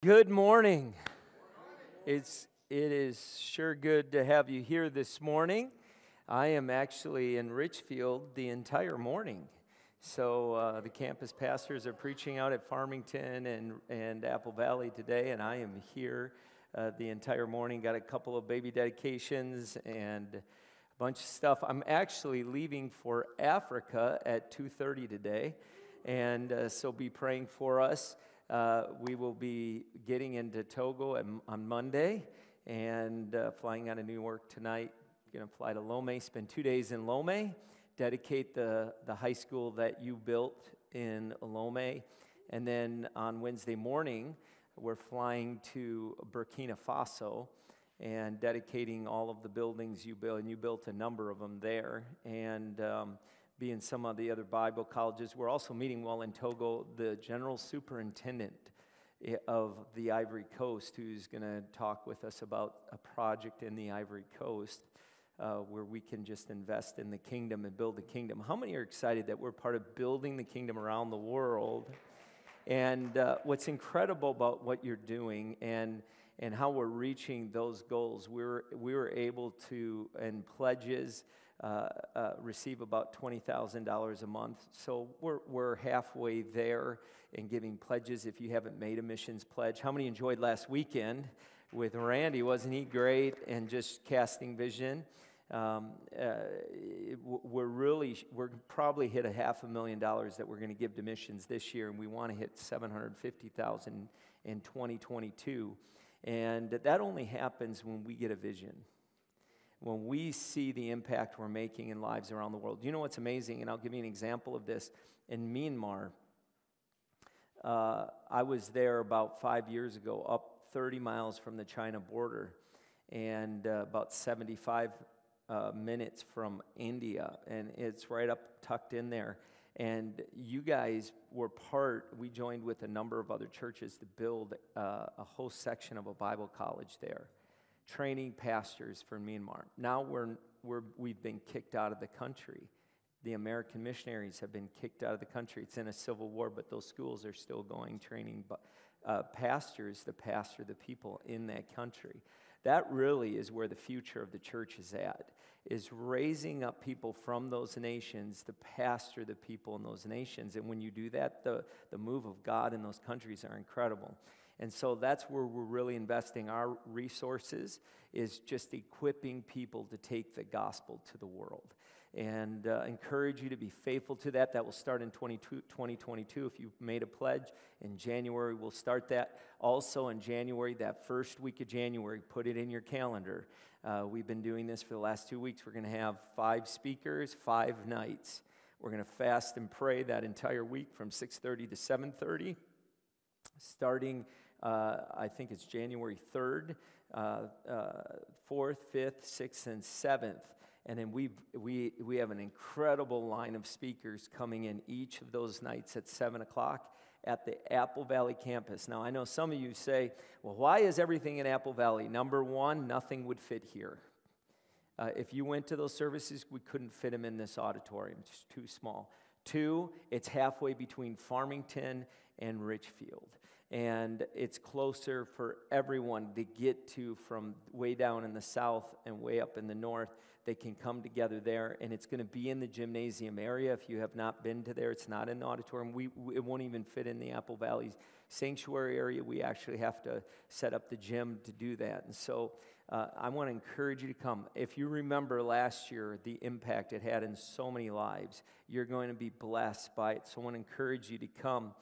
Good morning. It's it is sure good to have you here this morning. I am actually in Richfield the entire morning. So uh, the campus pastors are preaching out at Farmington and, and Apple Valley today, and I am here uh, the entire morning. Got a couple of baby dedications and a bunch of stuff. I'm actually leaving for Africa at 2:30 today, and uh, so be praying for us. Uh, we will be getting into Togo on Monday and uh, flying out of New York tonight. Going to fly to Lomé, spend two days in Lomé, dedicate the, the high school that you built in Lomé. And then on Wednesday morning, we're flying to Burkina Faso and dedicating all of the buildings you built. And you built a number of them there. And um, be in some of the other Bible colleges. We're also meeting while in Togo the general superintendent of the Ivory Coast, who's going to talk with us about a project in the Ivory Coast uh, where we can just invest in the kingdom and build the kingdom. How many are excited that we're part of building the kingdom around the world? And uh, what's incredible about what you're doing and and how we're reaching those goals, we were, we were able to, and pledges, uh, uh, receive about $20,000 a month. So we're, we're halfway there in giving pledges if you haven't made a missions pledge. How many enjoyed last weekend with Randy? Wasn't he great? And just casting vision. Um, uh, we're really, we're probably hit a half a million dollars that we're going to give to missions this year, and we want to hit 750,000 in 2022. And that only happens when we get a vision when we see the impact we're making in lives around the world. You know what's amazing? And I'll give you an example of this. In Myanmar, uh, I was there about five years ago, up 30 miles from the China border, and uh, about 75 uh, minutes from India, and it's right up tucked in there. And you guys were part, we joined with a number of other churches to build uh, a whole section of a Bible college there training pastors for Myanmar. Now we're, we're, we've been kicked out of the country. The American missionaries have been kicked out of the country. It's in a civil war, but those schools are still going, training uh, pastors to pastor the people in that country. That really is where the future of the church is at, is raising up people from those nations to pastor the people in those nations. And when you do that, the, the move of God in those countries are incredible. And so that's where we're really investing our resources is just equipping people to take the gospel to the world. And uh, encourage you to be faithful to that. That will start in 2022. If you made a pledge in January, we'll start that. Also in January, that first week of January, put it in your calendar. Uh, we've been doing this for the last two weeks. We're going to have five speakers, five nights. We're going to fast and pray that entire week from 6:30 to 7:30, starting uh, I think it's January 3rd, uh, 4th, 5th, 6th, and 7th. And then we, we, we have an incredible line of speakers coming in each of those nights at 7 o'clock at the Apple Valley campus. Now, I know some of you say, well, why is everything in Apple Valley? Number one, nothing would fit here. Uh, if you went to those services, we couldn't fit them in this auditorium, it's too small. Two, it's halfway between Farmington and Richfield and it's closer for everyone to get to from way down in the south and way up in the north. They can come together there, and it's going to be in the gymnasium area. If you have not been to there, it's not in the auditorium. We, it won't even fit in the Apple Valley sanctuary area. We actually have to set up the gym to do that. And so uh, I want to encourage you to come. If you remember last year, the impact it had in so many lives, you're going to be blessed by it. So I want to encourage you to come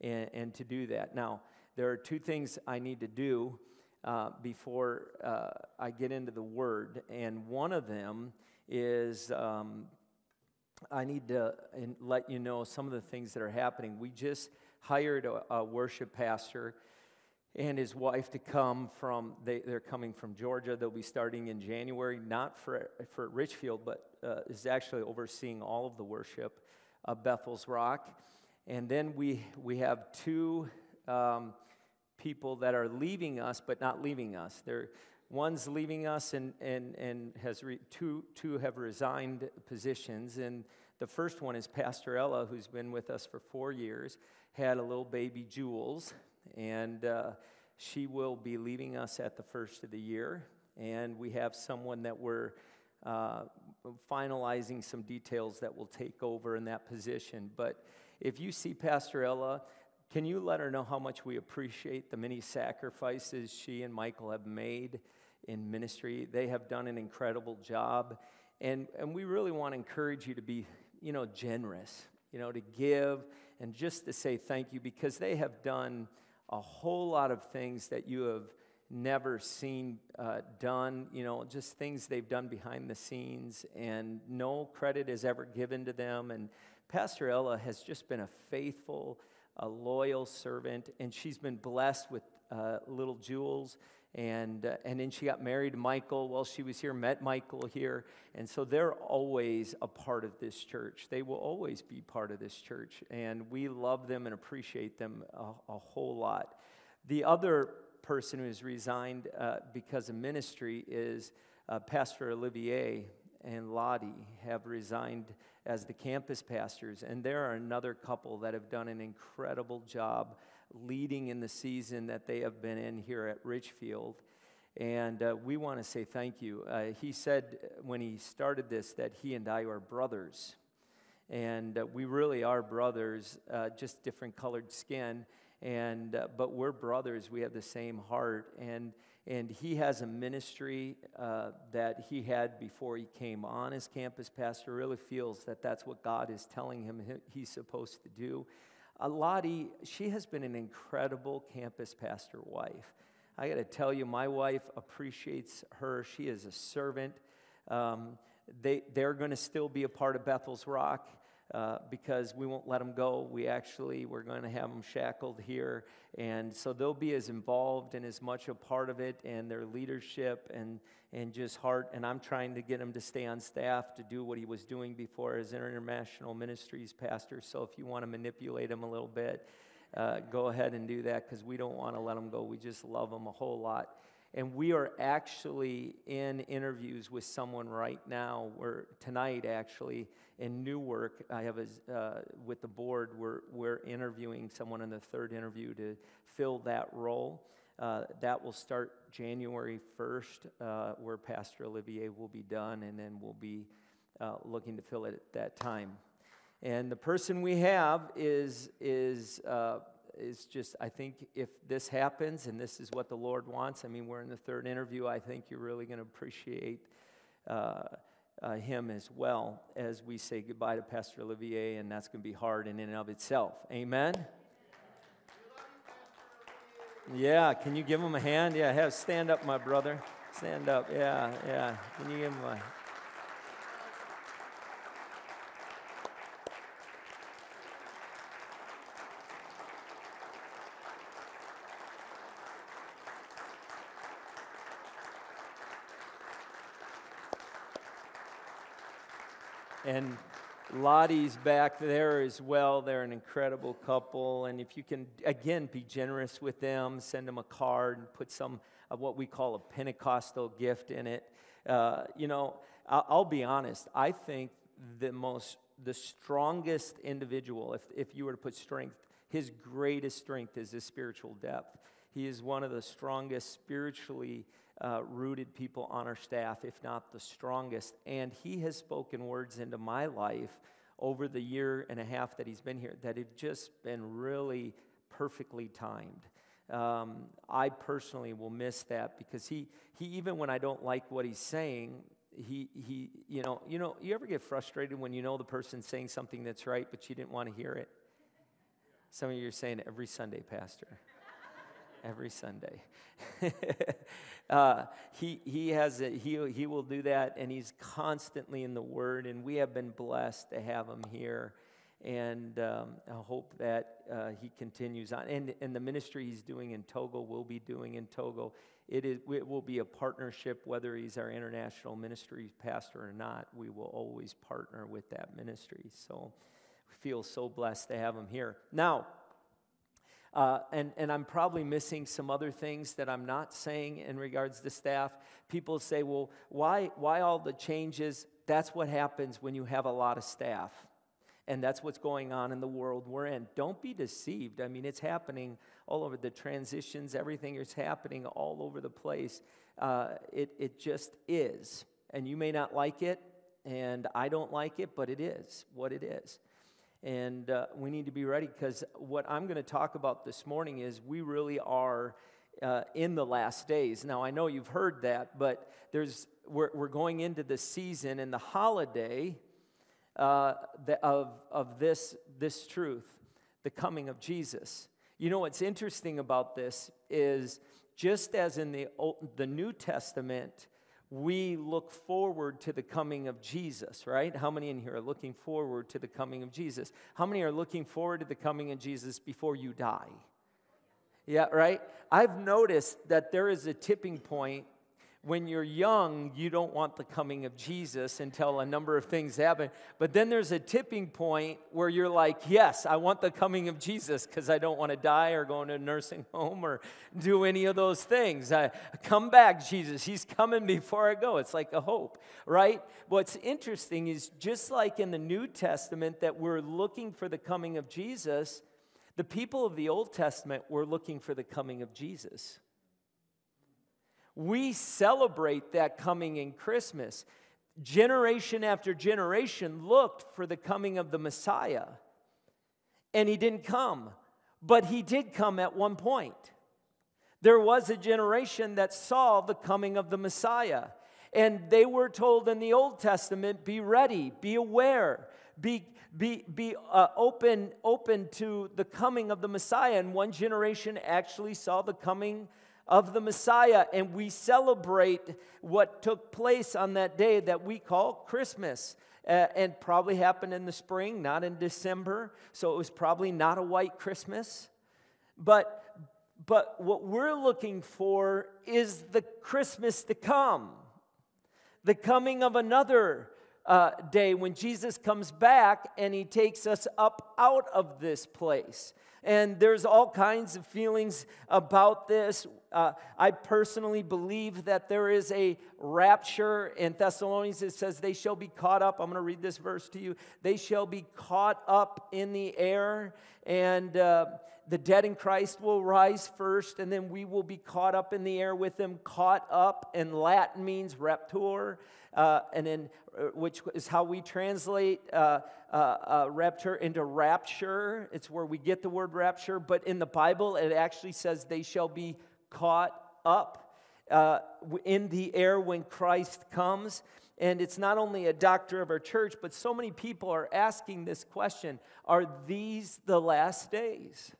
and, and to do that. Now, there are two things I need to do uh, before uh, I get into the Word, and one of them is um, I need to let you know some of the things that are happening. We just hired a, a worship pastor and his wife to come from they, are coming from georgia they'll be starting in january not for, for richfield but uh, is actually overseeing all of the worship of bethel's rock and then we, we have two um, people that are leaving us, but not leaving us. They're, one's leaving us, and, and, and has re, two, two have resigned positions. And the first one is Pastor Ella, who's been with us for four years, had a little baby, Jules, and uh, she will be leaving us at the first of the year, and we have someone that we're uh, finalizing some details that will take over in that position. But if you see Pastor Ella, can you let her know how much we appreciate the many sacrifices she and Michael have made in ministry? They have done an incredible job. And, and we really want to encourage you to be, you know, generous, you know, to give and just to say thank you because they have done a whole lot of things that you have never seen uh, done, you know, just things they've done behind the scenes, and no credit is ever given to them. And Pastor Ella has just been a faithful, a loyal servant, and she's been blessed with uh, little Jules. And, uh, and then she got married to Michael while she was here, met Michael here. And so they're always a part of this church. They will always be part of this church. And we love them and appreciate them a, a whole lot. The other person who has resigned uh, because of ministry is uh, Pastor Olivier and Lottie have resigned as the campus pastors. And there are another couple that have done an incredible job leading in the season that they have been in here at Richfield. And uh, we want to say thank you. Uh, he said when he started this that he and I are brothers. And uh, we really are brothers, uh, just different colored skin and uh, but we're brothers we have the same heart. And and he has a ministry uh, that he had before he came on as campus. Pastor really feels that that's what god is telling him he's supposed to do. Uh, lottie she has been an incredible campus pastor wife. I got to tell you my wife appreciates her. She is a servant. Um, they, they're going to still be a part of bethel's rock uh, because we won't let them go. We actually, we're going to have them shackled here. And so they'll be as involved and as much a part of it and their leadership and, and just heart. And I'm trying to get him to stay on staff to do what he was doing before as international ministries pastor. So if you want to manipulate him a little bit, uh, go ahead and do that because we don't want to let him go. We just love him a whole lot. And we are actually in interviews with someone right now. We're tonight actually in Newark. I have a, uh, with the board. We're we're interviewing someone in the third interview to fill that role. Uh, that will start January 1st, uh, where Pastor Olivier will be done, and then we'll be uh, looking to fill it at that time. And the person we have is is uh, is just, I think if this happens and this is what the Lord wants, I mean, we're in the third interview, I think you're really going to appreciate uh, uh, him as well as we say goodbye to Pastor Olivier, and that's going to be hard in and of itself. Amen? Yeah, can you give him a hand? Yeah, have stand up, my brother. Stand up. Yeah, yeah. Can you give him a And Lottie's back there as well. They're an incredible couple. And if you can, again, be generous with them, send them a card and put some of what we call a Pentecostal gift in it. Uh, you know, I'll, I'll, be honest, I think the most, the strongest individual, if, if you were to put strength, his greatest strength is his spiritual depth. He is one of the strongest spiritually uh, rooted people on our staff, if not the strongest. And he has spoken words into my life over the year and a half that he's been here that have just been really perfectly timed. Um, I personally will miss that because he, he even when I don't like what he's saying, he, he you know you know you ever get frustrated when you know the person's saying something that's right but you didn't want to hear it. Some of you are saying every Sunday, Pastor every Sunday. uh, he, he, has a, he, he will do that, and he's constantly in the Word, and we have been blessed to have him here. And um, I hope that uh, he continues on. And, and the ministry he's doing in Togo will be doing in Togo. It, is, it will be a partnership, whether he's our international ministry pastor or not. We will always partner with that ministry. So we feel so blessed to have him here. Now, uh, and, and I'm probably missing some other things that I'm not saying in regards to staff. People say, well, why, why all the changes? That's what happens when you have a lot of staff. And that's what's going on in the world we're in. Don't be deceived. I mean, it's happening all over the transitions, everything is happening all over the place. Uh, it, it just is. And you may not like it, and I don't like it, but it is what it is. And uh, we need to be ready because what I'm going to talk about this morning is we really are uh, in the last days. Now, I know you've heard that, but there's, we're, we're going into the season and the holiday uh, the, of, of this, this truth, the coming of Jesus. You know what's interesting about this is just as in the, Old, the New Testament, we look forward to the coming of Jesus, right? How many in here are looking forward to the coming of Jesus? How many are looking forward to the coming of Jesus before you die? Yeah, right? I've noticed that there is a tipping point when you're young, you don't want the coming of Jesus until a number of things happen. But then there's a tipping point where you're like, yes, I want the coming of Jesus because I don't want to die or go into a nursing home or do any of those things. I, come back, Jesus. He's coming before I go. It's like a hope, right? What's interesting is just like in the New Testament that we're looking for the coming of Jesus, the people of the Old Testament were looking for the coming of Jesus. We celebrate that coming in Christmas. Generation after generation looked for the coming of the Messiah, and he didn't come, but he did come at one point. There was a generation that saw the coming of the Messiah, and they were told in the Old Testament be ready, be aware, be, be, be uh, open, open to the coming of the Messiah. And one generation actually saw the coming of the Messiah, and we celebrate what took place on that day that we call Christmas. Uh, and probably happened in the spring, not in December, so it was probably not a white Christmas. But, but what we're looking for is the Christmas to come, the coming of another uh, day when Jesus comes back and he takes us up out of this place. And there's all kinds of feelings about this. Uh, I personally believe that there is a rapture in Thessalonians. It says, They shall be caught up. I'm going to read this verse to you. They shall be caught up in the air, and uh, the dead in Christ will rise first, and then we will be caught up in the air with them. Caught up in Latin means raptor. Uh, and then uh, which is how we translate uh, uh, uh, rapture into rapture. It's where we get the word rapture, but in the Bible, it actually says they shall be caught up uh, in the air when Christ comes. And it's not only a doctor of our church, but so many people are asking this question Are these the last days?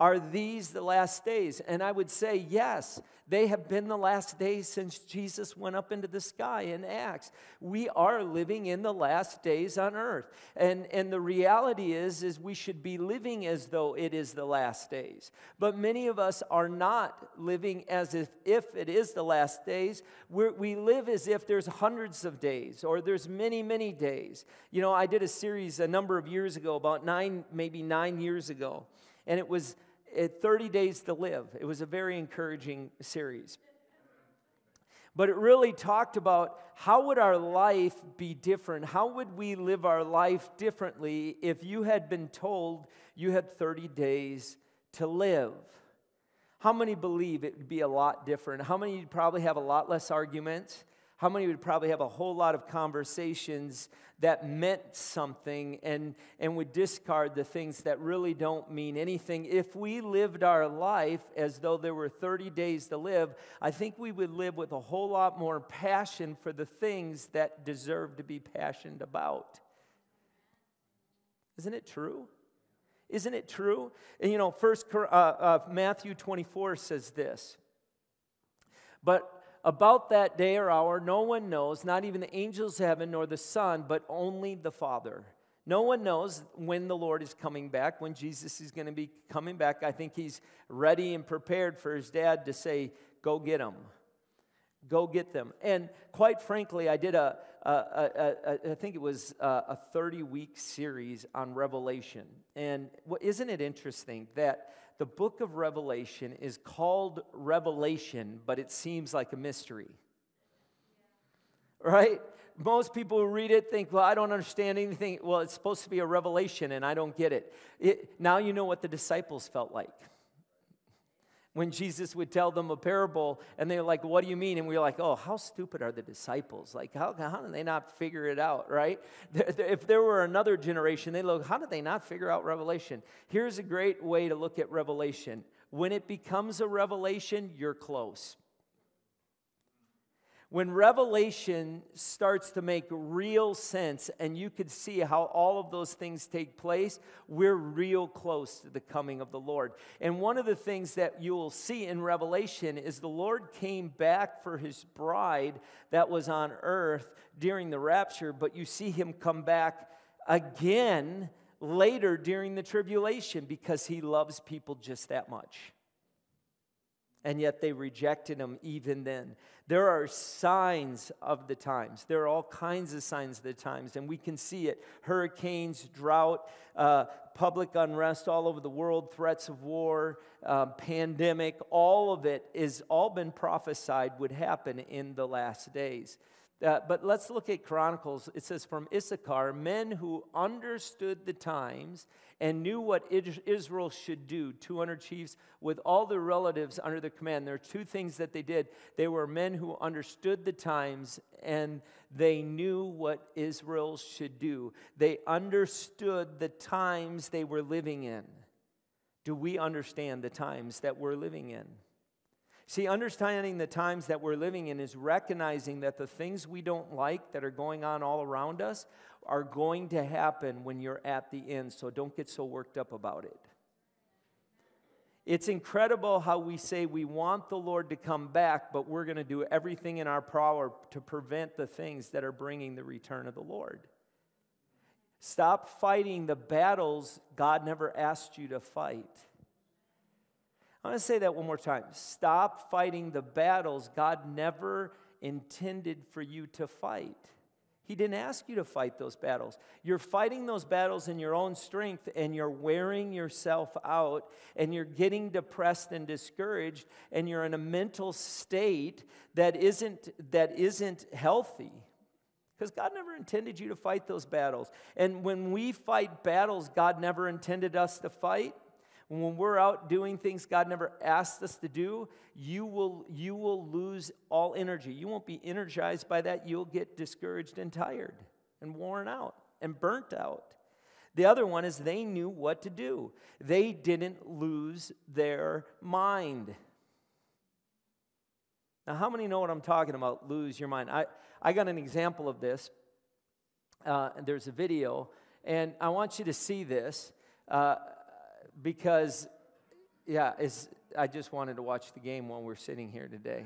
Are these the last days? And I would say, yes, they have been the last days since Jesus went up into the sky in Acts. We are living in the last days on earth. And, and the reality is, is we should be living as though it is the last days. But many of us are not living as if, if it is the last days. We're, we live as if there's hundreds of days or there's many, many days. You know, I did a series a number of years ago, about nine, maybe nine years ago. And it was 30 Days to Live. It was a very encouraging series. But it really talked about how would our life be different? How would we live our life differently if you had been told you had 30 days to live? How many believe it would be a lot different? How many probably have a lot less arguments? How many would probably have a whole lot of conversations that meant something and, and would discard the things that really don't mean anything? If we lived our life as though there were 30 days to live, I think we would live with a whole lot more passion for the things that deserve to be passionate about. Isn't it true? Isn't it true? And you know, first uh, uh, Matthew 24 says this. But about that day or hour, no one knows, not even the angels of heaven nor the Son, but only the Father. No one knows when the Lord is coming back, when Jesus is going to be coming back. I think he's ready and prepared for his dad to say, Go get them. Go get them. And quite frankly, I did a, a, a, a I think it was uh, a 30 week series on Revelation. And isn't it interesting that the book of Revelation is called Revelation, but it seems like a mystery. Right? most people who read it think, well, I don't understand anything. Well, it's supposed to be a revelation and I don't get it. it now you know what the disciples felt like when Jesus would tell them a parable and they're like, What do you mean? And we are like, Oh, how stupid are the disciples? Like, how, how did they not figure it out, right? If there were another generation, they'd look, How did they not figure out Revelation? Here's a great way to look at Revelation when it becomes a revelation, you're close. When revelation starts to make real sense and you can see how all of those things take place, we're real close to the coming of the Lord. And one of the things that you will see in Revelation is the Lord came back for his bride that was on earth during the rapture, but you see him come back again later during the tribulation because he loves people just that much and yet they rejected him even then. There are signs of the times. There are all kinds of signs of the times, and we can see it hurricanes, drought, uh, public unrest all over the world, threats of war, uh, pandemic, all of it is all been prophesied would happen in the last days. Uh, but let's look at Chronicles. It says, From Issachar, men who understood the times and knew what Israel should do, 200 chiefs with all their relatives under their command. There are two things that they did. They were men who understood the times and they knew what Israel should do. They understood the times they were living in. Do we understand the times that we're living in? See, understanding the times that we're living in is recognizing that the things we don't like that are going on all around us are going to happen when you're at the end, so don't get so worked up about it. It's incredible how we say we want the Lord to come back, but we're going to do everything in our power to prevent the things that are bringing the return of the Lord. Stop fighting the battles God never asked you to fight. I'm going to say that one more time. Stop fighting the battles God never intended for you to fight. He didn't ask you to fight those battles. You're fighting those battles in your own strength and you're wearing yourself out and you're getting depressed and discouraged and you're in a mental state that isn't that isn't healthy. Because God never intended you to fight those battles. And when we fight battles God never intended us to fight, when we're out doing things God never asked us to do, you will, you will lose all energy. You won't be energized by that. You'll get discouraged and tired and worn out and burnt out. The other one is they knew what to do, they didn't lose their mind. Now, how many know what I'm talking about? Lose your mind. I, I got an example of this. Uh, there's a video, and I want you to see this. Uh, because, yeah, I just wanted to watch the game while we're sitting here today.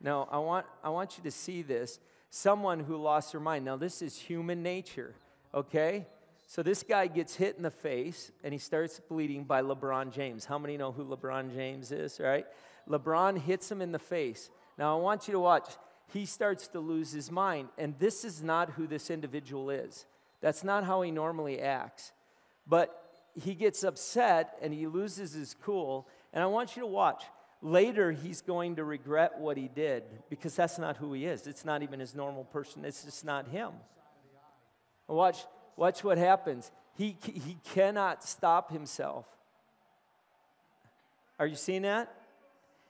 No, I want, I want you to see this. Someone who lost their mind. Now, this is human nature, okay? So this guy gets hit in the face and he starts bleeding by LeBron James. How many know who LeBron James is, right? LeBron hits him in the face. Now, I want you to watch. He starts to lose his mind, and this is not who this individual is. That's not how he normally acts. But he gets upset and he loses his cool. And I want you to watch. Later, he's going to regret what he did because that's not who he is. It's not even his normal person, it's just not him. Watch, watch what happens. He, he cannot stop himself. Are you seeing that?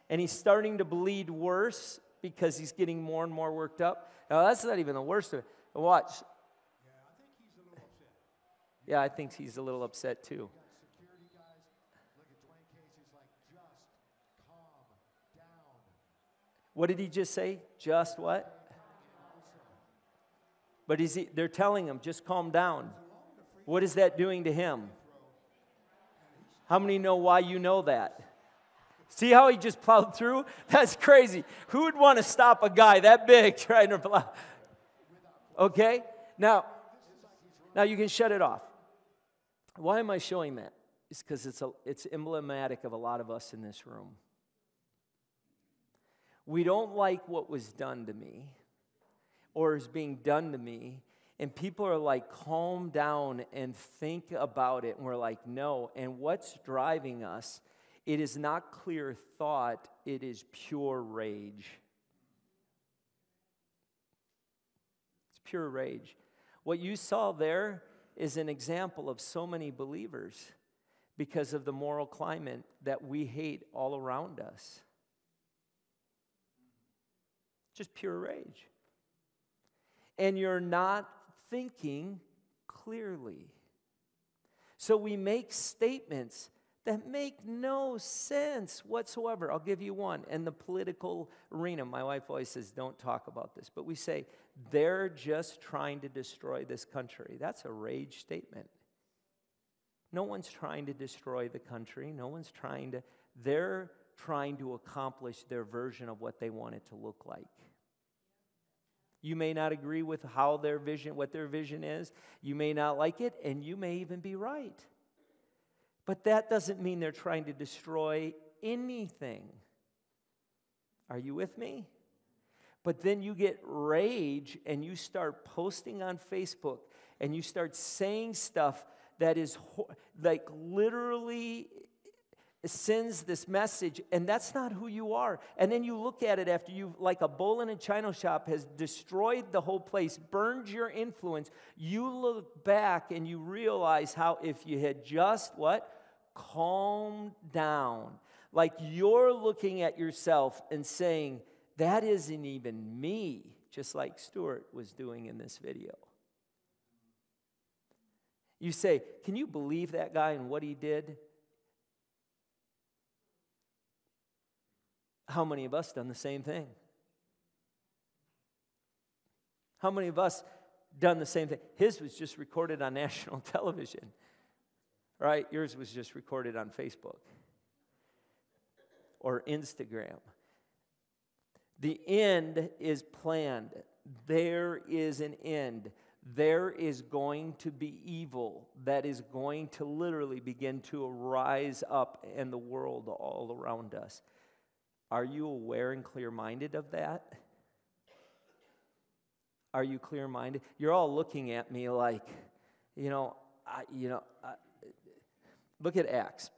And he's starting to bleed worse because he's getting more and more worked up. Now, that's not even the worst of it. Watch, yeah, I think he's a little upset too. What did he just say? Just what? But is he, they're telling him, just calm down. What is that doing to him? How many know why you know that? See how he just plowed through? That's crazy. Who would want to stop a guy that big trying to plow? Okay? Now, now you can shut it off. Why am I showing that? It's because it's, it's emblematic of a lot of us in this room. We don't like what was done to me or is being done to me. And people are like, calm down and think about it. And we're like, no. And what's driving us? It is not clear thought, it is pure rage. It's pure rage. What you saw there is an example of so many believers because of the moral climate that we hate all around us. Just pure rage. And you're not thinking clearly. So we make statements that make no sense whatsoever. I'll give you one. In the political arena, my wife always says, don't talk about this. But we say, they're just trying to destroy this country. That's a rage statement. No one's trying to destroy the country. No one's trying to, they're trying to accomplish their version of what they want it to look like. You may not agree with how their vision, what their vision is. You may not like it, and you may even be right. But that doesn't mean they're trying to destroy anything. Are you with me? But then you get rage and you start posting on Facebook and you start saying stuff that is ho- like literally sends this message, and that's not who you are. And then you look at it after you've like a bull in a china shop, has destroyed the whole place, burned your influence. You look back and you realize how if you had just what? Calmed down. Like you're looking at yourself and saying, that isn't even me, just like Stewart was doing in this video. You say, Can you believe that guy and what he did? How many of us done the same thing? How many of us done the same thing? His was just recorded on national television, right? Yours was just recorded on Facebook or Instagram. The end is planned. There is an end there is going to be evil that is going to literally begin to rise up in the world all around us. Are you aware and clear minded of that? Are you clear minded? You're all looking at me like, you know, I, you know, I, look at Acts.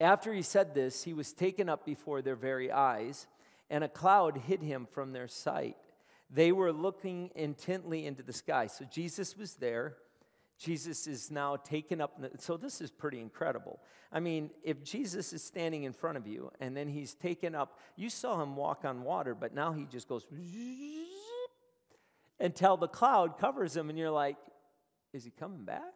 After he said this, he was taken up before their very eyes, and a cloud hid him from their sight. They were looking intently into the sky. So Jesus was there. Jesus is now taken up. So this is pretty incredible. I mean, if Jesus is standing in front of you and then he's taken up, you saw him walk on water, but now he just goes until the cloud covers him, and you're like, is he coming back?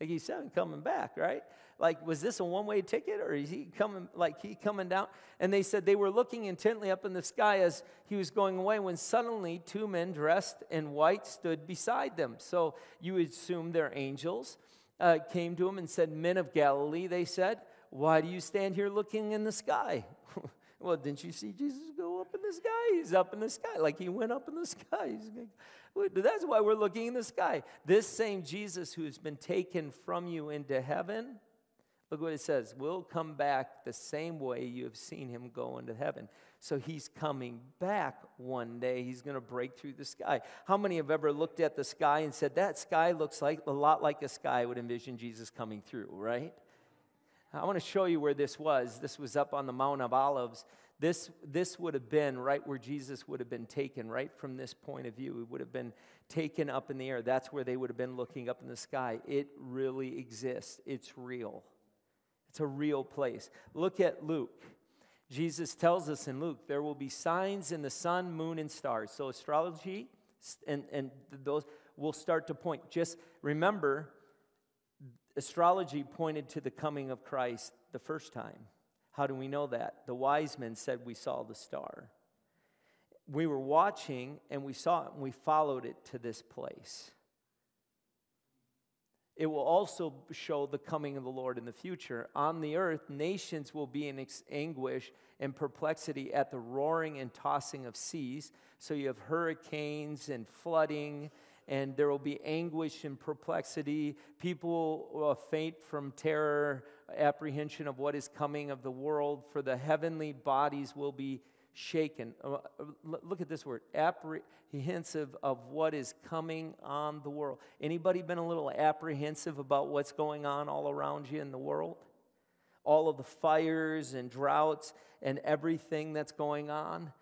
Like he said, coming back, right? Like, was this a one way ticket or is he coming, like, he coming down? And they said they were looking intently up in the sky as he was going away when suddenly two men dressed in white stood beside them. So you assume they're angels. Uh, came to him and said, Men of Galilee, they said, why do you stand here looking in the sky? well, didn't you see Jesus go up in the sky? He's up in the sky, like he went up in the sky. That's why we're looking in the sky. This same Jesus who has been taken from you into heaven Look what it says. We'll come back the same way you have seen him go into heaven. So he's coming back one day. He's going to break through the sky. How many have ever looked at the sky and said, that sky looks like a lot like a sky I would envision Jesus coming through, right? I want to show you where this was. This was up on the Mount of Olives. This, this would have been right where Jesus would have been taken, right from this point of view. It would have been taken up in the air. That's where they would have been looking up in the sky. It really exists, it's real. It's a real place. Look at Luke. Jesus tells us in Luke, there will be signs in the sun, moon, and stars. So astrology and, and those will start to point. Just remember, astrology pointed to the coming of Christ the first time. How do we know that? The wise men said we saw the star. We were watching and we saw it and we followed it to this place. It will also show the coming of the Lord in the future. On the earth, nations will be in anguish and perplexity at the roaring and tossing of seas. So you have hurricanes and flooding, and there will be anguish and perplexity. People will faint from terror, apprehension of what is coming of the world, for the heavenly bodies will be shaken. Uh, uh, look at this word, apprehensive of what is coming on the world. Anybody been a little apprehensive about what's going on all around you in the world? All of the fires and droughts and everything that's going on.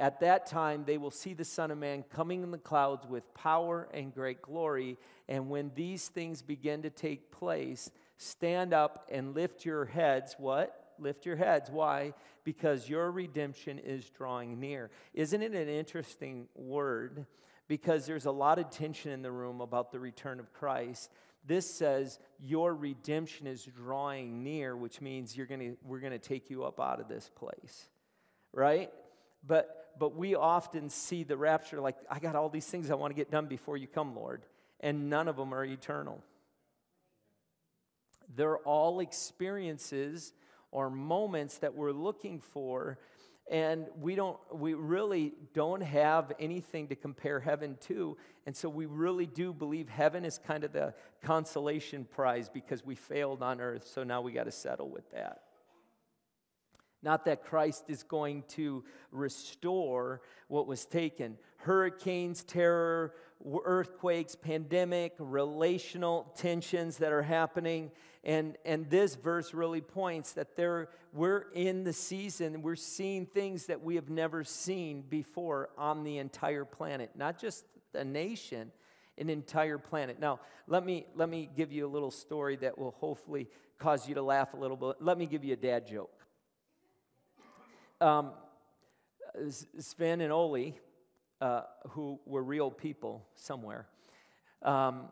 At that time, they will see the Son of Man coming in the clouds with power and great glory. And when these things begin to take place, stand up and lift your heads. What? Lift your heads. Why? Because your redemption is drawing near. Isn't it an interesting word? Because there's a lot of tension in the room about the return of Christ. This says your redemption is drawing near, which means you're gonna, we're going to take you up out of this place, right? But but we often see the rapture like, I got all these things I want to get done before you come, Lord, and none of them are eternal. They're all experiences or moments that we're looking for and we don't we really don't have anything to compare heaven to and so we really do believe heaven is kind of the consolation prize because we failed on earth so now we got to settle with that not that Christ is going to restore what was taken. Hurricanes, terror, earthquakes, pandemic, relational tensions that are happening. And, and this verse really points that there, we're in the season, we're seeing things that we have never seen before on the entire planet, not just a nation, an entire planet. Now, let me, let me give you a little story that will hopefully cause you to laugh a little bit. Let me give you a dad joke um, Sven and Oli, uh, who were real people somewhere, um,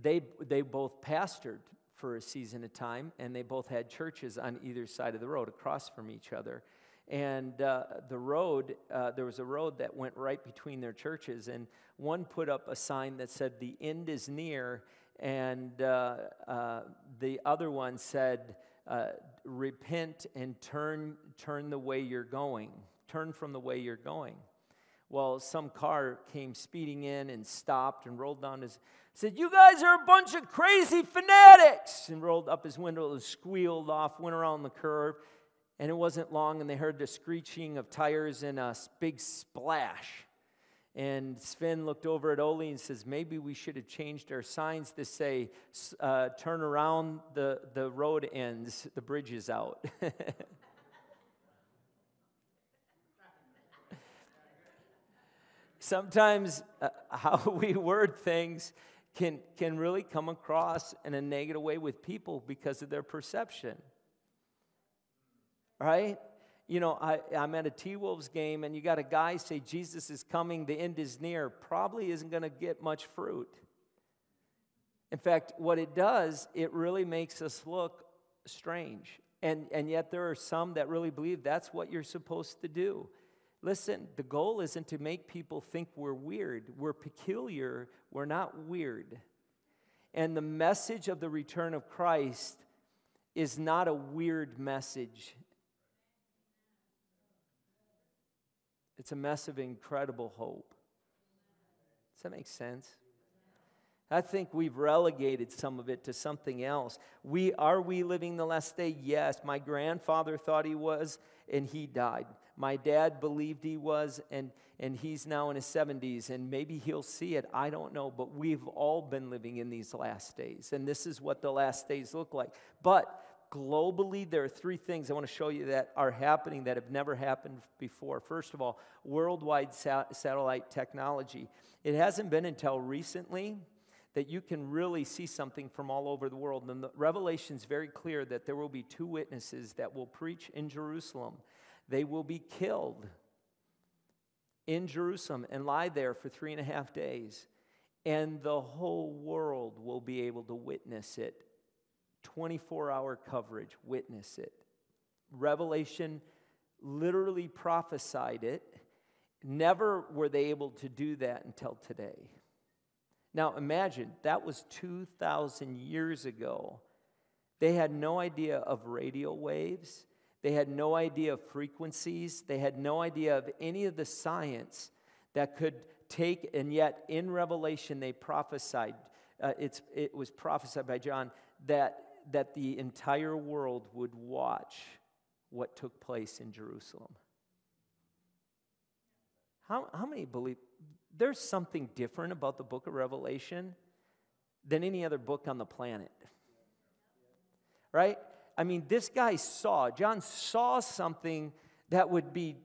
they, they both pastored for a season of time, and they both had churches on either side of the road, across from each other. And uh, the road, uh, there was a road that went right between their churches, and one put up a sign that said, The end is near, and uh, uh the other one said, uh, repent and turn, turn the way you're going. Turn from the way you're going. Well, some car came speeding in and stopped and rolled down his, said, You guys are a bunch of crazy fanatics! And rolled up his window and squealed off, went around the curve. And it wasn't long, and they heard the screeching of tires and a big splash. And Sven looked over at Oli and says, Maybe we should have changed our signs to say, uh, Turn around, the, the road ends, the bridge is out. Sometimes uh, how we word things can, can really come across in a negative way with people because of their perception. Right? You know, I, I'm at a T Wolves game and you got a guy say, Jesus is coming, the end is near, probably isn't going to get much fruit. In fact, what it does, it really makes us look strange. And, and yet, there are some that really believe that's what you're supposed to do. Listen, the goal isn't to make people think we're weird. We're peculiar, we're not weird. And the message of the return of Christ is not a weird message, It's a mess of incredible hope. Does that make sense? I think we've relegated some of it to something else. We are we living the last day? Yes. My grandfather thought he was, and he died. My dad believed he was, and, and he's now in his 70s, and maybe he'll see it. I don't know, but we've all been living in these last days, and this is what the last days look like. But globally, there are three things I want to show you that are happening that have never happened before. First of all, worldwide satellite technology. It hasn't been until recently that you can really see something from all over the world. And the Revelation is very clear that there will be two witnesses that will preach in Jerusalem. They will be killed in Jerusalem and lie there for three and a half days. And the whole world will be able to witness it 24 hour coverage, witness it. Revelation literally prophesied it. Never were they able to do that until today. Now imagine, that was 2,000 years ago. They had no idea of radio waves. They had no idea of frequencies. They had no idea of any of the science that could take, and yet in Revelation they prophesied. Uh, it was prophesied by John that that the entire world would watch what took place in Jerusalem. How, how many believe there's something different about the book of Revelation than any other book on the planet? Right? I mean, this guy saw, John saw something that would be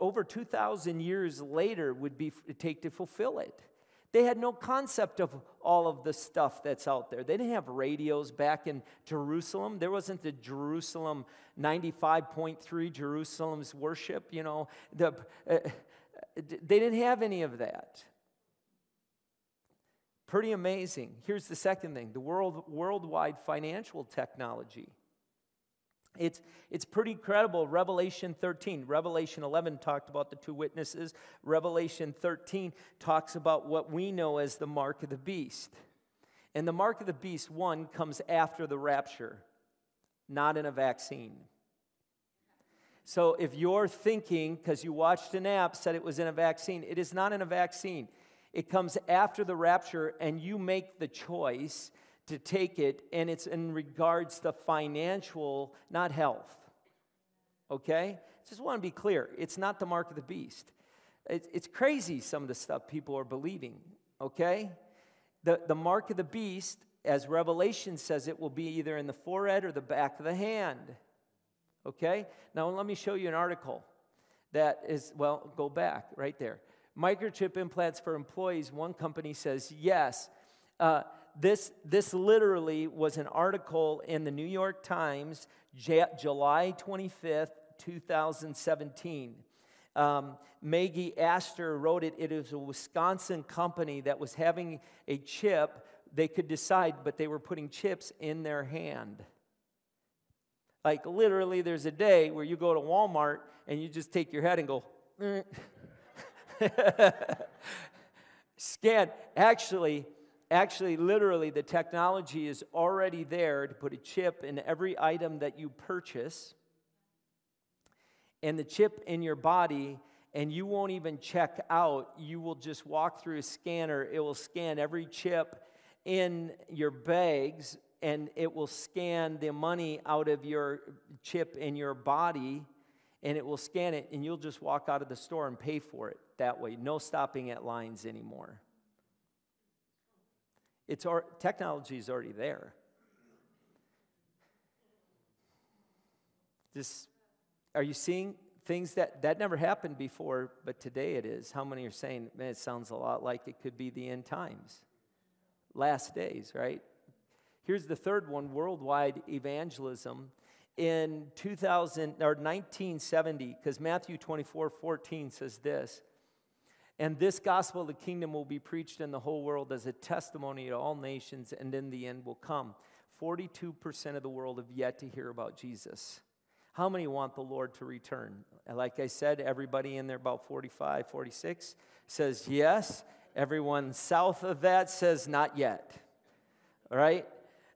over 2,000 years later would be take to fulfill it. They had no concept of all of the stuff that's out there. They didn't have radios back in Jerusalem. There wasn't the Jerusalem 95.3 Jerusalem's worship, you know. The, uh, they didn't have any of that. Pretty amazing. Here's the second thing the world, worldwide financial technology. It's, it's pretty credible. Revelation 13, Revelation 11 talked about the two witnesses. Revelation 13 talks about what we know as the mark of the beast. And the mark of the beast, one, comes after the rapture, not in a vaccine. So if you're thinking, because you watched an app, said it was in a vaccine, it is not in a vaccine. It comes after the rapture, and you make the choice to take it, and it's in regards to financial, not health. Okay? Just want to be clear. It's not the mark of the beast. it's crazy, some of the stuff people are believing. Okay? The, the mark of the beast, as Revelation says, it will be either in the forehead or the back of the hand. Okay? Now, let me show you an article that is, well, go back right there. Microchip implants for employees. One company says yes. Uh, this, this literally was an article in the New York Times, J- July 25th, 2017. Um, Maggie Astor wrote it. It is a Wisconsin company that was having a chip. They could decide, but they were putting chips in their hand. Like literally, there's a day where you go to Walmart and you just take your head and go, scan. Actually, Actually, literally, the technology is already there to put a chip in every item that you purchase, and the chip in your body, and you won't even check out. You will just walk through a scanner, it will scan every chip in your bags, and it will scan the money out of your chip in your body, and it will scan it, and you'll just walk out of the store and pay for it that way. No stopping at lines anymore. It's our, technology is already there. This, are you seeing things that that never happened before, but today it is? How many are saying, man, it sounds a lot like it could be the end times, last days, right? Here's the third one: worldwide evangelism in 2000 or 1970, because Matthew 24, 14 says this. And this gospel of the kingdom will be preached in the whole world as a testimony to all nations, and in the end will come. 42% of the world have yet to hear about Jesus. How many want the Lord to return? Like I said, everybody in there, about 45, 46, says yes. Everyone south of that says not yet. All right?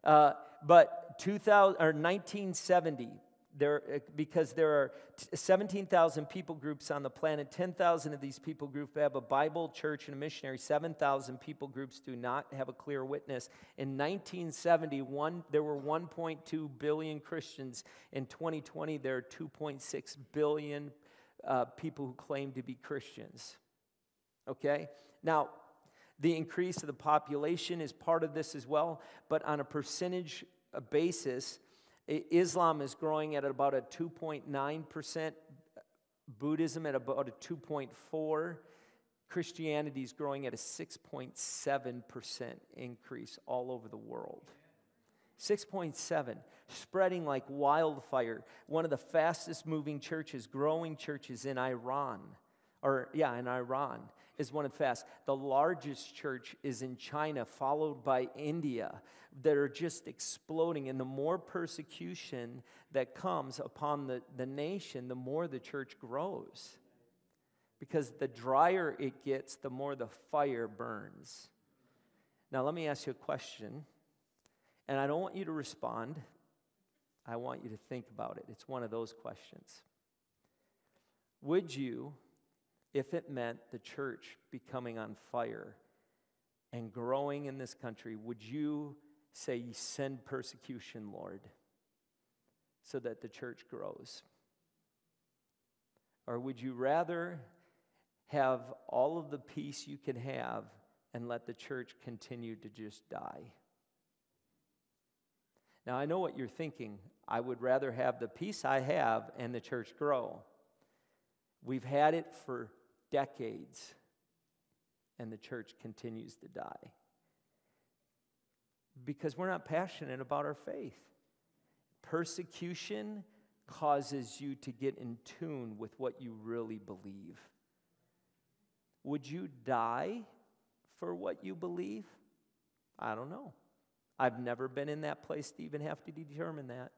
Uh, but 2000, or 1970, there, uh, because there are 17,000 people groups on the planet. 10,000 of these people groups have a Bible, church, and a missionary. 7,000 people groups do not have a clear witness. In 1971, there were 1.2 billion Christians. In 2020, there are 2.6 billion uh, people who claim to be Christians. Okay? Now, the increase of the population is part of this as well, but on a percentage basis, Islam is growing at about a 2.9%, Buddhism at about a 2.4, Christianity is growing at a 6.7% increase all over the world. 6.7, spreading like wildfire. One of the fastest moving churches, growing churches in Iran, or yeah, in Iran is one of the fast. The largest church is in China, followed by India, that are just exploding. And the more persecution that comes upon the, the nation, the more the church grows. Because the drier it gets, the more the fire burns. Now, let me ask you a question, and I don't want you to respond. I want you to think about it. It's one of those questions. Would you if it meant the church becoming on fire and growing in this country, would you say, Send persecution, Lord, so that the church grows? Or would you rather have all of the peace you can have and let the church continue to just die? Now, I know what you're thinking. I would rather have the peace I have and the church grow. We've had it for decades, and the church continues to die because we're not passionate about our faith. Persecution causes you to get in tune with what you really believe. Would you die for what you believe? I don't know. I've never been in that place to even have to determine that.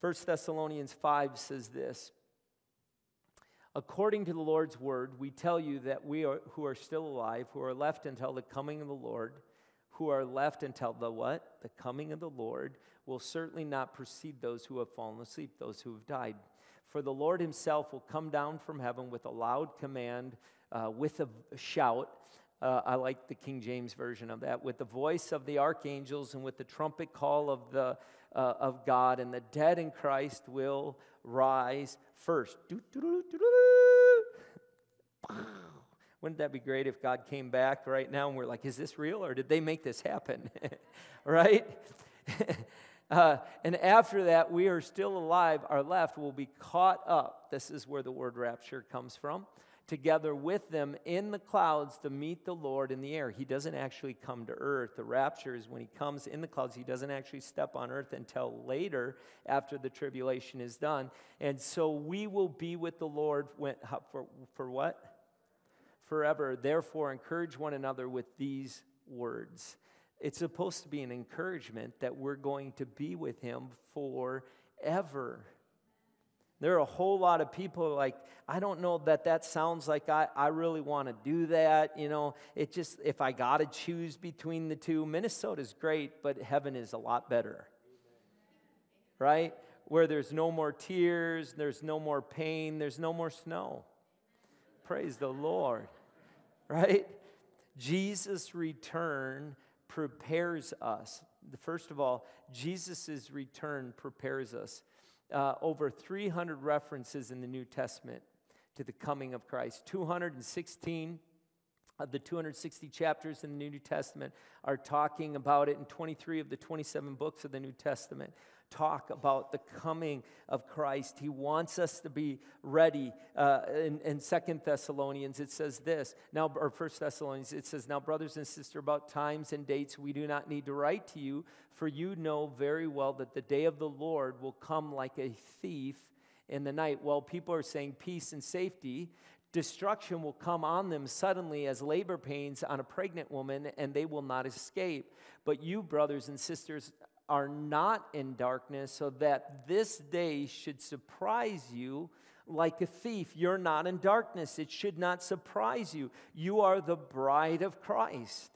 1 Thessalonians 5 says this According to the Lord's word, we tell you that we are, who are still alive, who are left until the coming of the Lord, who are left until the what? The coming of the Lord will certainly not precede those who have fallen asleep, those who have died. For the Lord himself will come down from heaven with a loud command, uh, with a shout. Uh, I like the King James version of that. With the voice of the archangels and with the trumpet call of, the, uh, of God, and the dead in Christ will rise first. Wouldn't that be great if God came back right now and we're like, is this real or did they make this happen? right? uh, and after that, we are still alive. Our left will be caught up. This is where the word rapture comes from together with them in the clouds to meet the Lord in the air. He doesn't actually come to earth. The rapture is when he comes in the clouds. He doesn't actually step on earth until later after the tribulation is done. And so we will be with the Lord when, for, for what? Forever. Therefore, encourage one another with these words. It's supposed to be an encouragement that we're going to be with him forever. There are a whole lot of people like, I don't know that that sounds like I, I really want to do that. You know, it just, if I got to choose between the two, Minnesota's great, but heaven is a lot better. Right? Where there's no more tears, there's no more pain, there's no more snow. Praise the Lord. Right? Jesus' return prepares us. First of all, Jesus' return prepares us uh, over 300 references in the New Testament to the coming of Christ. 216 of the 260 chapters in the New Testament are talking about it, and 23 of the 27 books of the New Testament talk about the coming of Christ. He wants us to be ready. Uh, in, in Second Thessalonians, it says this. Now, or First Thessalonians, it says, "Now, brothers and sisters, about times and dates, we do not need to write to you, for you know very well that the day of the Lord will come like a thief in the night." Well, people are saying peace and safety. Destruction will come on them suddenly as labor pains on a pregnant woman, and they will not escape. But you, brothers and sisters, are not in darkness, so that this day should surprise you like a thief. You're not in darkness. It should not surprise you. You are the bride of Christ.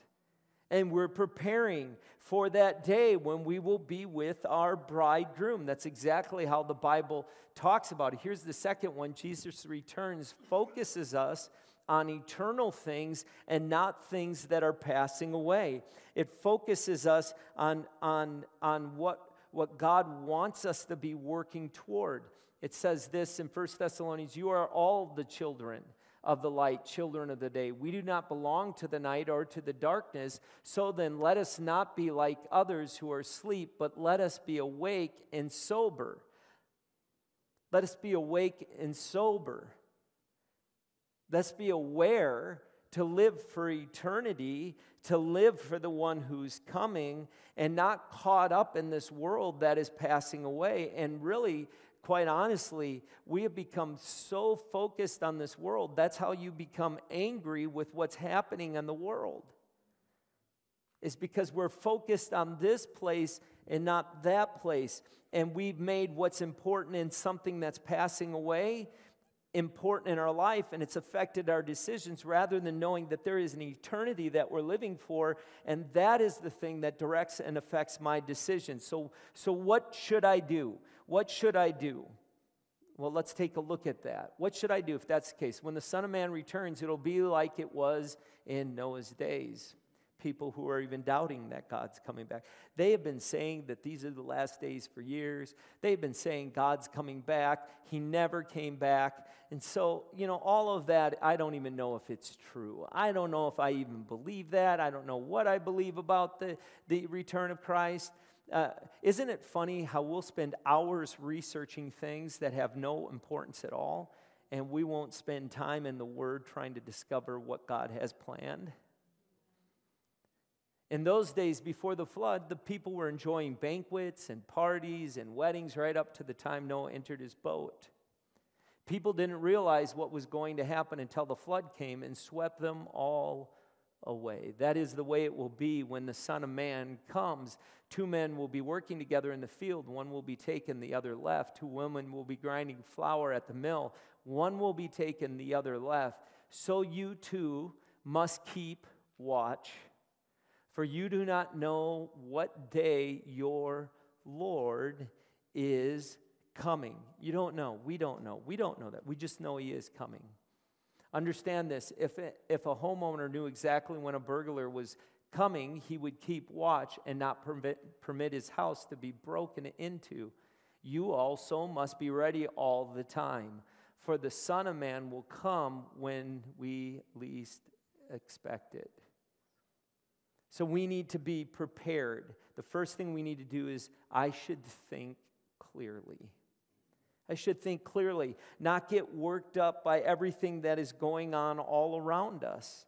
And we're preparing for that day when we will be with our bridegroom. That's exactly how the Bible talks about it. Here's the second one Jesus returns, focuses us on eternal things and not things that are passing away. It focuses us on, on, on what, what God wants us to be working toward. It says this in 1 Thessalonians You are all the children of the light, children of the day. We do not belong to the night or to the darkness. So then, let us not be like others who are asleep, but let us be awake and sober. Let us be awake and sober. Let's be aware to live for eternity, to live for the one who's coming, and not caught up in this world that is passing away. And really, quite honestly, we have become so focused on this world. That's how you become angry with what's happening in the world. Is because we're focused on this place and not that place. And we've made what's important in something that's passing away important in our life and it's affected our decisions rather than knowing that there is an eternity that we're living for and that is the thing that directs and affects my decisions so so what should i do? What should i do? Well let's take a look at that. What should i do if that's the case? When the son of man returns it'll be like it was in noah's days people who are even doubting that God's coming back. They have been saying that these are the last days for years. They've been saying God's coming back. He never came back. And so, you know, all of that, I don't even know if it's true. I don't know if I even believe that. I don't know what I believe about the, the return of Christ. Uh, isn't it funny how we'll spend hours researching things that have no importance at all, and we won't spend time in the Word trying to discover what God has planned? In those days before the flood, the people were enjoying banquets and parties and weddings right up to the time Noah entered his boat. People didn't realize what was going to happen until the flood came and swept them all away. That is the way it will be when the Son of Man comes. Two men will be working together in the field, one will be taken, the other left. Two women will be grinding flour at the mill, one will be taken, the other left. So you too must keep watch for you do not know what day your Lord is coming. You don't know. We don't know. We don't know that. We just know He is coming. Understand this if, it, if a homeowner knew exactly when a burglar was coming, he would keep watch and not permit, permit his house to be broken into. You also must be ready all the time, for the Son of Man will come when we least expect it. So we need to be prepared. The first thing we need to do is I should think clearly. I should think clearly, not get worked up by everything that is going on all around us.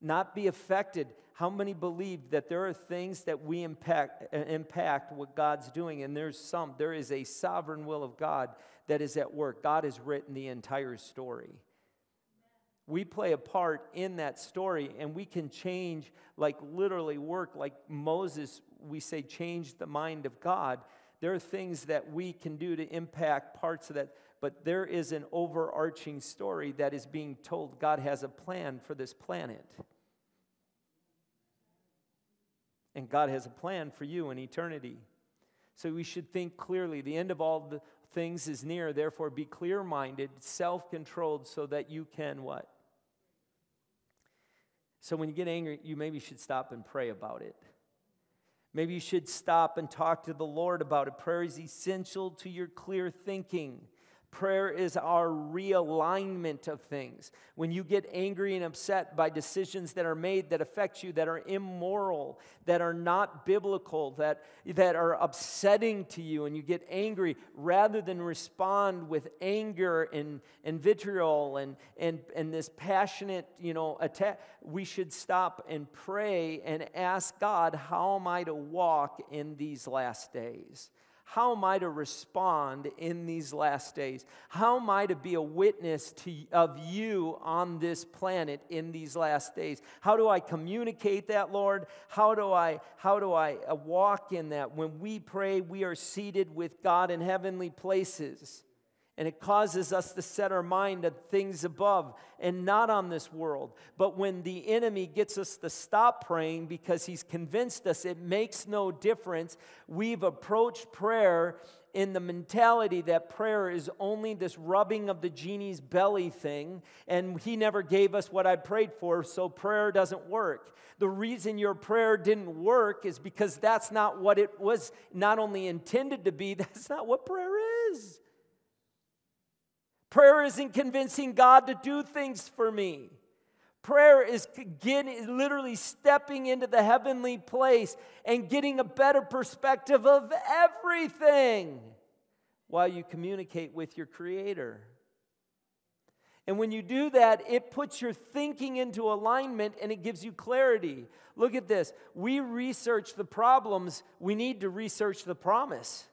Not be affected. How many believe that there are things that we impact, impact what God's doing? And there's some, there is a sovereign will of God that is at work. God has written the entire story we play a part in that story and we can change like literally work like moses we say change the mind of god. There are things that we can do to impact parts of that but there is an overarching story that is being told. God has a plan for this planet. And god has a plan for you in eternity. So we should think clearly. The end of all the things is near. Therefore be clear minded self-controlled so that you can what so when you get angry, you maybe should stop and pray about it. Maybe you should stop and talk to the Lord about it. Prayer is essential to your clear thinking. Prayer is our realignment of things. When you get angry and upset by decisions that are made that affect you, that are immoral, that are not biblical, that, that are upsetting to you, and you get angry, rather than respond with anger and, and vitriol and, and, and this passionate, you know, attack, we should stop and pray and ask God, how am I to walk in these last days? How am I to respond in these last days? How am I to be a witness to, of you on this planet in these last days? How do I communicate that, Lord? How do I, how do I uh, walk in that? When we pray, we are seated with God in heavenly places. And it causes us to set our mind on things above and not on this world. But when the enemy gets us to stop praying because he's convinced us it makes no difference, we've approached prayer in the mentality that prayer is only this rubbing of the genie's belly thing, and he never gave us what I prayed for, so prayer doesn't work. The reason your prayer didn't work is because that's not what it was not only intended to be, that's not what prayer is. Prayer isn't convincing God to do things for me. Prayer is getting, literally stepping into the heavenly place and getting a better perspective of everything while you communicate with your Creator. And when you do that, it puts your thinking into alignment and it gives you clarity. Look at this. We research the problems, we need to research the promise.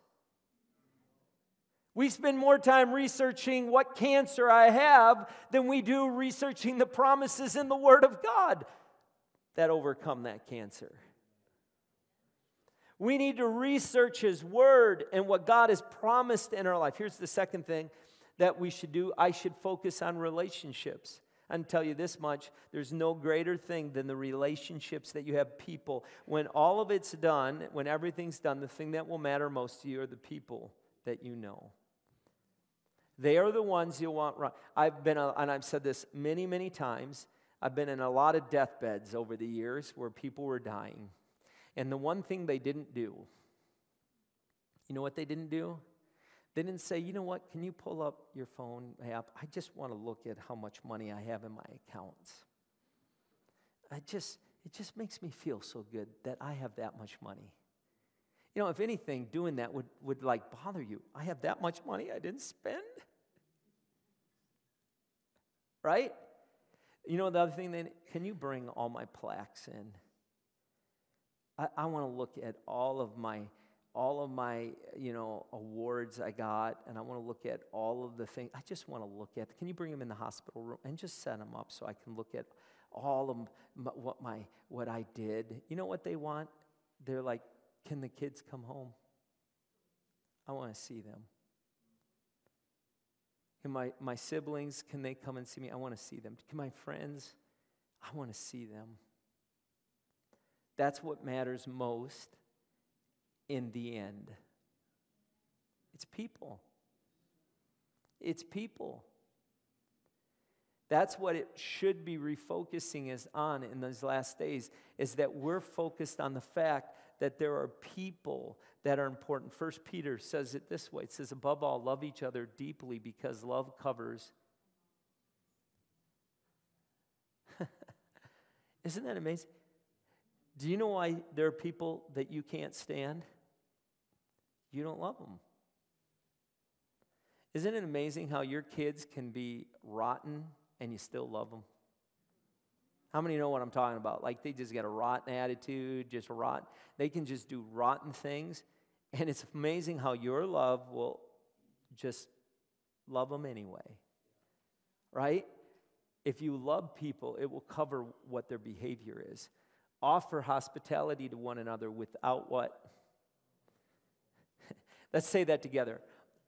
We spend more time researching what cancer I have than we do researching the promises in the Word of God that overcome that cancer. We need to research His Word and what God has promised in our life. Here's the second thing that we should do I should focus on relationships. I can tell you this much there's no greater thing than the relationships that you have people. When all of it's done, when everything's done, the thing that will matter most to you are the people that you know. They are the ones you'll want right. I've been, and I've said this many, many times. I've been in a lot of deathbeds over the years where people were dying. And the one thing they didn't do, you know what they didn't do? They didn't say, you know what, can you pull up your phone app? I just want to look at how much money I have in my accounts. I just, it just makes me feel so good that I have that much money. You know, if anything, doing that would, would like bother you. I have that much money I didn't spend. Right? You know, the other thing, then, can you bring all my plaques in? I, I want to look at all of my all of my you know awards I got, and I want to look at all of the things. I just want to look at. Can you bring them in the hospital room and just set them up so I can look at all of my, what my what I did? You know what they want? They're like, can the kids come home? I want to see them. Can my, my siblings, can they come and see me? I want to see them. Can my friends? I want to see them. That's what matters most in the end. It's people. It's people. That's what it should be refocusing us on in those last days is that we're focused on the fact that there are people that are important. First Peter says it this way. It says above all love each other deeply because love covers Isn't that amazing? Do you know why there are people that you can't stand? You don't love them. Isn't it amazing how your kids can be rotten and you still love them? How many know what I'm talking about? Like they just got a rotten attitude, just rot. They can just do rotten things. And it's amazing how your love will just love them anyway. Right? If you love people, it will cover what their behavior is. Offer hospitality to one another without what? Let's say that together.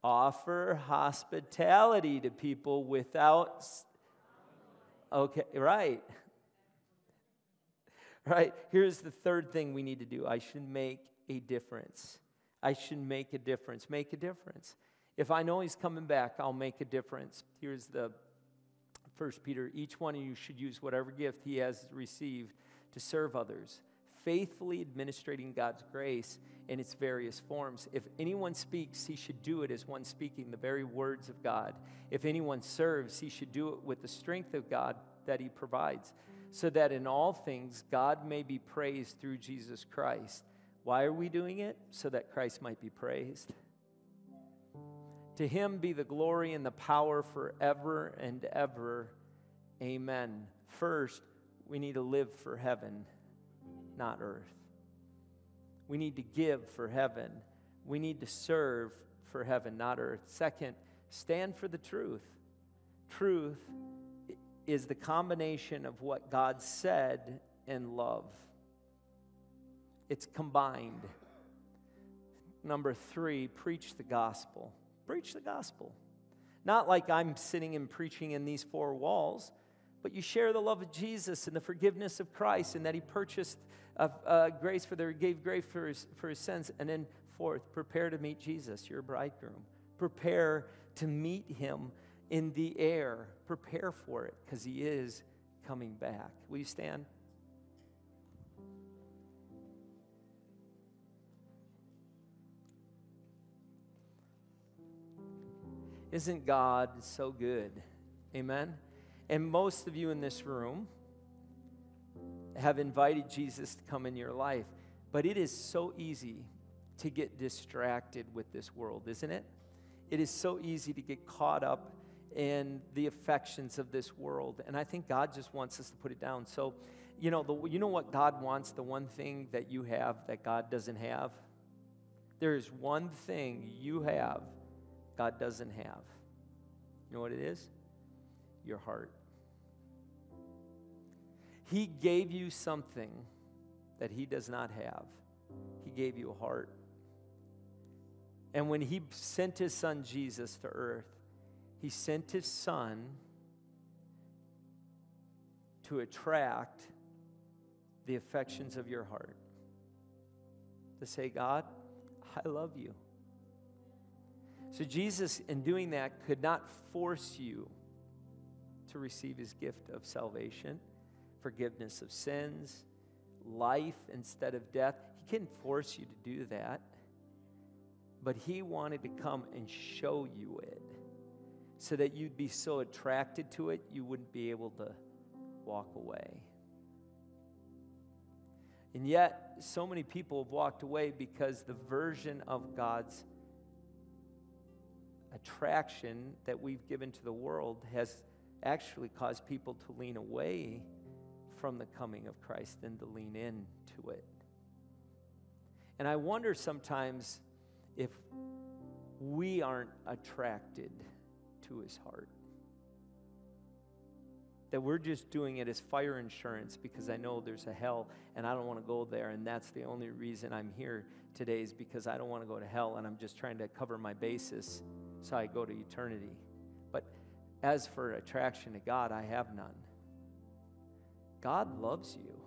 Offer hospitality to people without. Okay, right. Right? Here's the third thing we need to do I should make a difference. I should make a difference. Make a difference. If I know he's coming back, I'll make a difference. Here's the First Peter each one of you should use whatever gift he has received to serve others, faithfully administrating God's grace in its various forms. If anyone speaks, he should do it as one speaking the very words of God. If anyone serves, he should do it with the strength of God that he provides so that in all things God may be praised through Jesus Christ. Why are we doing it? So that Christ might be praised. To him be the glory and the power forever and ever. Amen. First, we need to live for heaven, not earth. We need to give for heaven. We need to serve for heaven, not earth. Second, stand for the truth. Truth is the combination of what God said and love. It's combined. Number three, preach the gospel. Preach the gospel. Not like I'm sitting and preaching in these four walls, but you share the love of Jesus and the forgiveness of Christ and that He purchased uh, uh, grace for their, gave grace for his, for his sins. And then, fourth, prepare to meet Jesus, your bridegroom. Prepare to meet Him in the air. Prepare for it because he is coming back. Will you stand? Isn't God so good? Amen. And most of you in this room have invited Jesus to come in your life, but it is so easy to get distracted with this world, isn't it? It is so easy to get caught up and the affections of this world. And I think God just wants us to put it down. So, you know, the, you know what God wants? The one thing that you have that God doesn't have? There is one thing you have God doesn't have. You know what it is? Your heart. He gave you something that He does not have. He gave you a heart. And when He sent His Son Jesus to earth, he sent his son to attract the affections of your heart. To say, God, I love you. So, Jesus, in doing that, could not force you to receive his gift of salvation, forgiveness of sins, life instead of death. He couldn't force you to do that, but he wanted to come and show you it so that you'd be so attracted to it, you wouldn't be able to walk away. And yet, so many people have walked away because the version of God's attraction that we've given to the world has actually caused people to lean away from the coming of Christ than to lean in to it. And I wonder sometimes if we aren't attracted to his heart. That we're just doing it as fire insurance because I know there's a hell and I don't want to go there. And that's the only reason I'm here today is because I don't want to go to hell and I'm just trying to cover my basis so I go to eternity. But as for attraction to God, I have none. God loves you.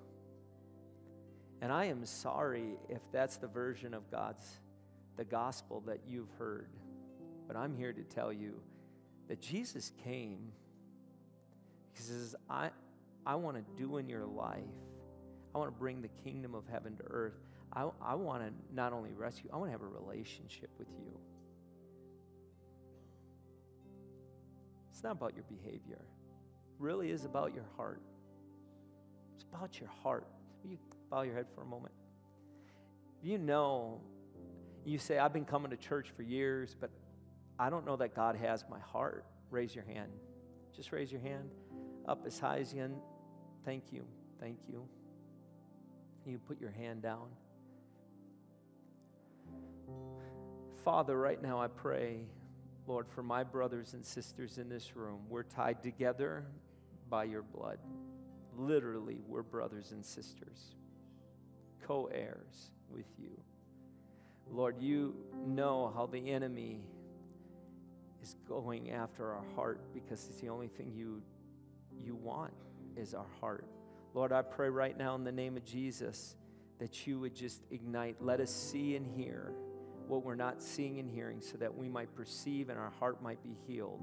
And I am sorry if that's the version of God's, the gospel that you've heard. But I'm here to tell you that Jesus came because he says, I, I want to do in your life, I want to bring the kingdom of heaven to earth. I, I want to not only rescue, I want to have a relationship with you. It's not about your behavior. It really is about your heart. It's about your heart. Will you bow your head for a moment? You know, you say, I've been coming to church for years, but I don't know that God has my heart. Raise your hand. Just raise your hand up as high as you can. Thank you. Thank you. You put your hand down. Father, right now I pray, Lord, for my brothers and sisters in this room. We're tied together by your blood. Literally, we're brothers and sisters, co heirs with you. Lord, you know how the enemy is going after our heart because it's the only thing you, you want is our heart. Lord, I pray right now in the name of Jesus that you would just ignite. Let us see and hear what we're not seeing and hearing so that we might perceive and our heart might be healed.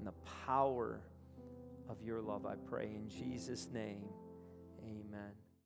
In the power of your love, I pray. In Jesus' name, amen.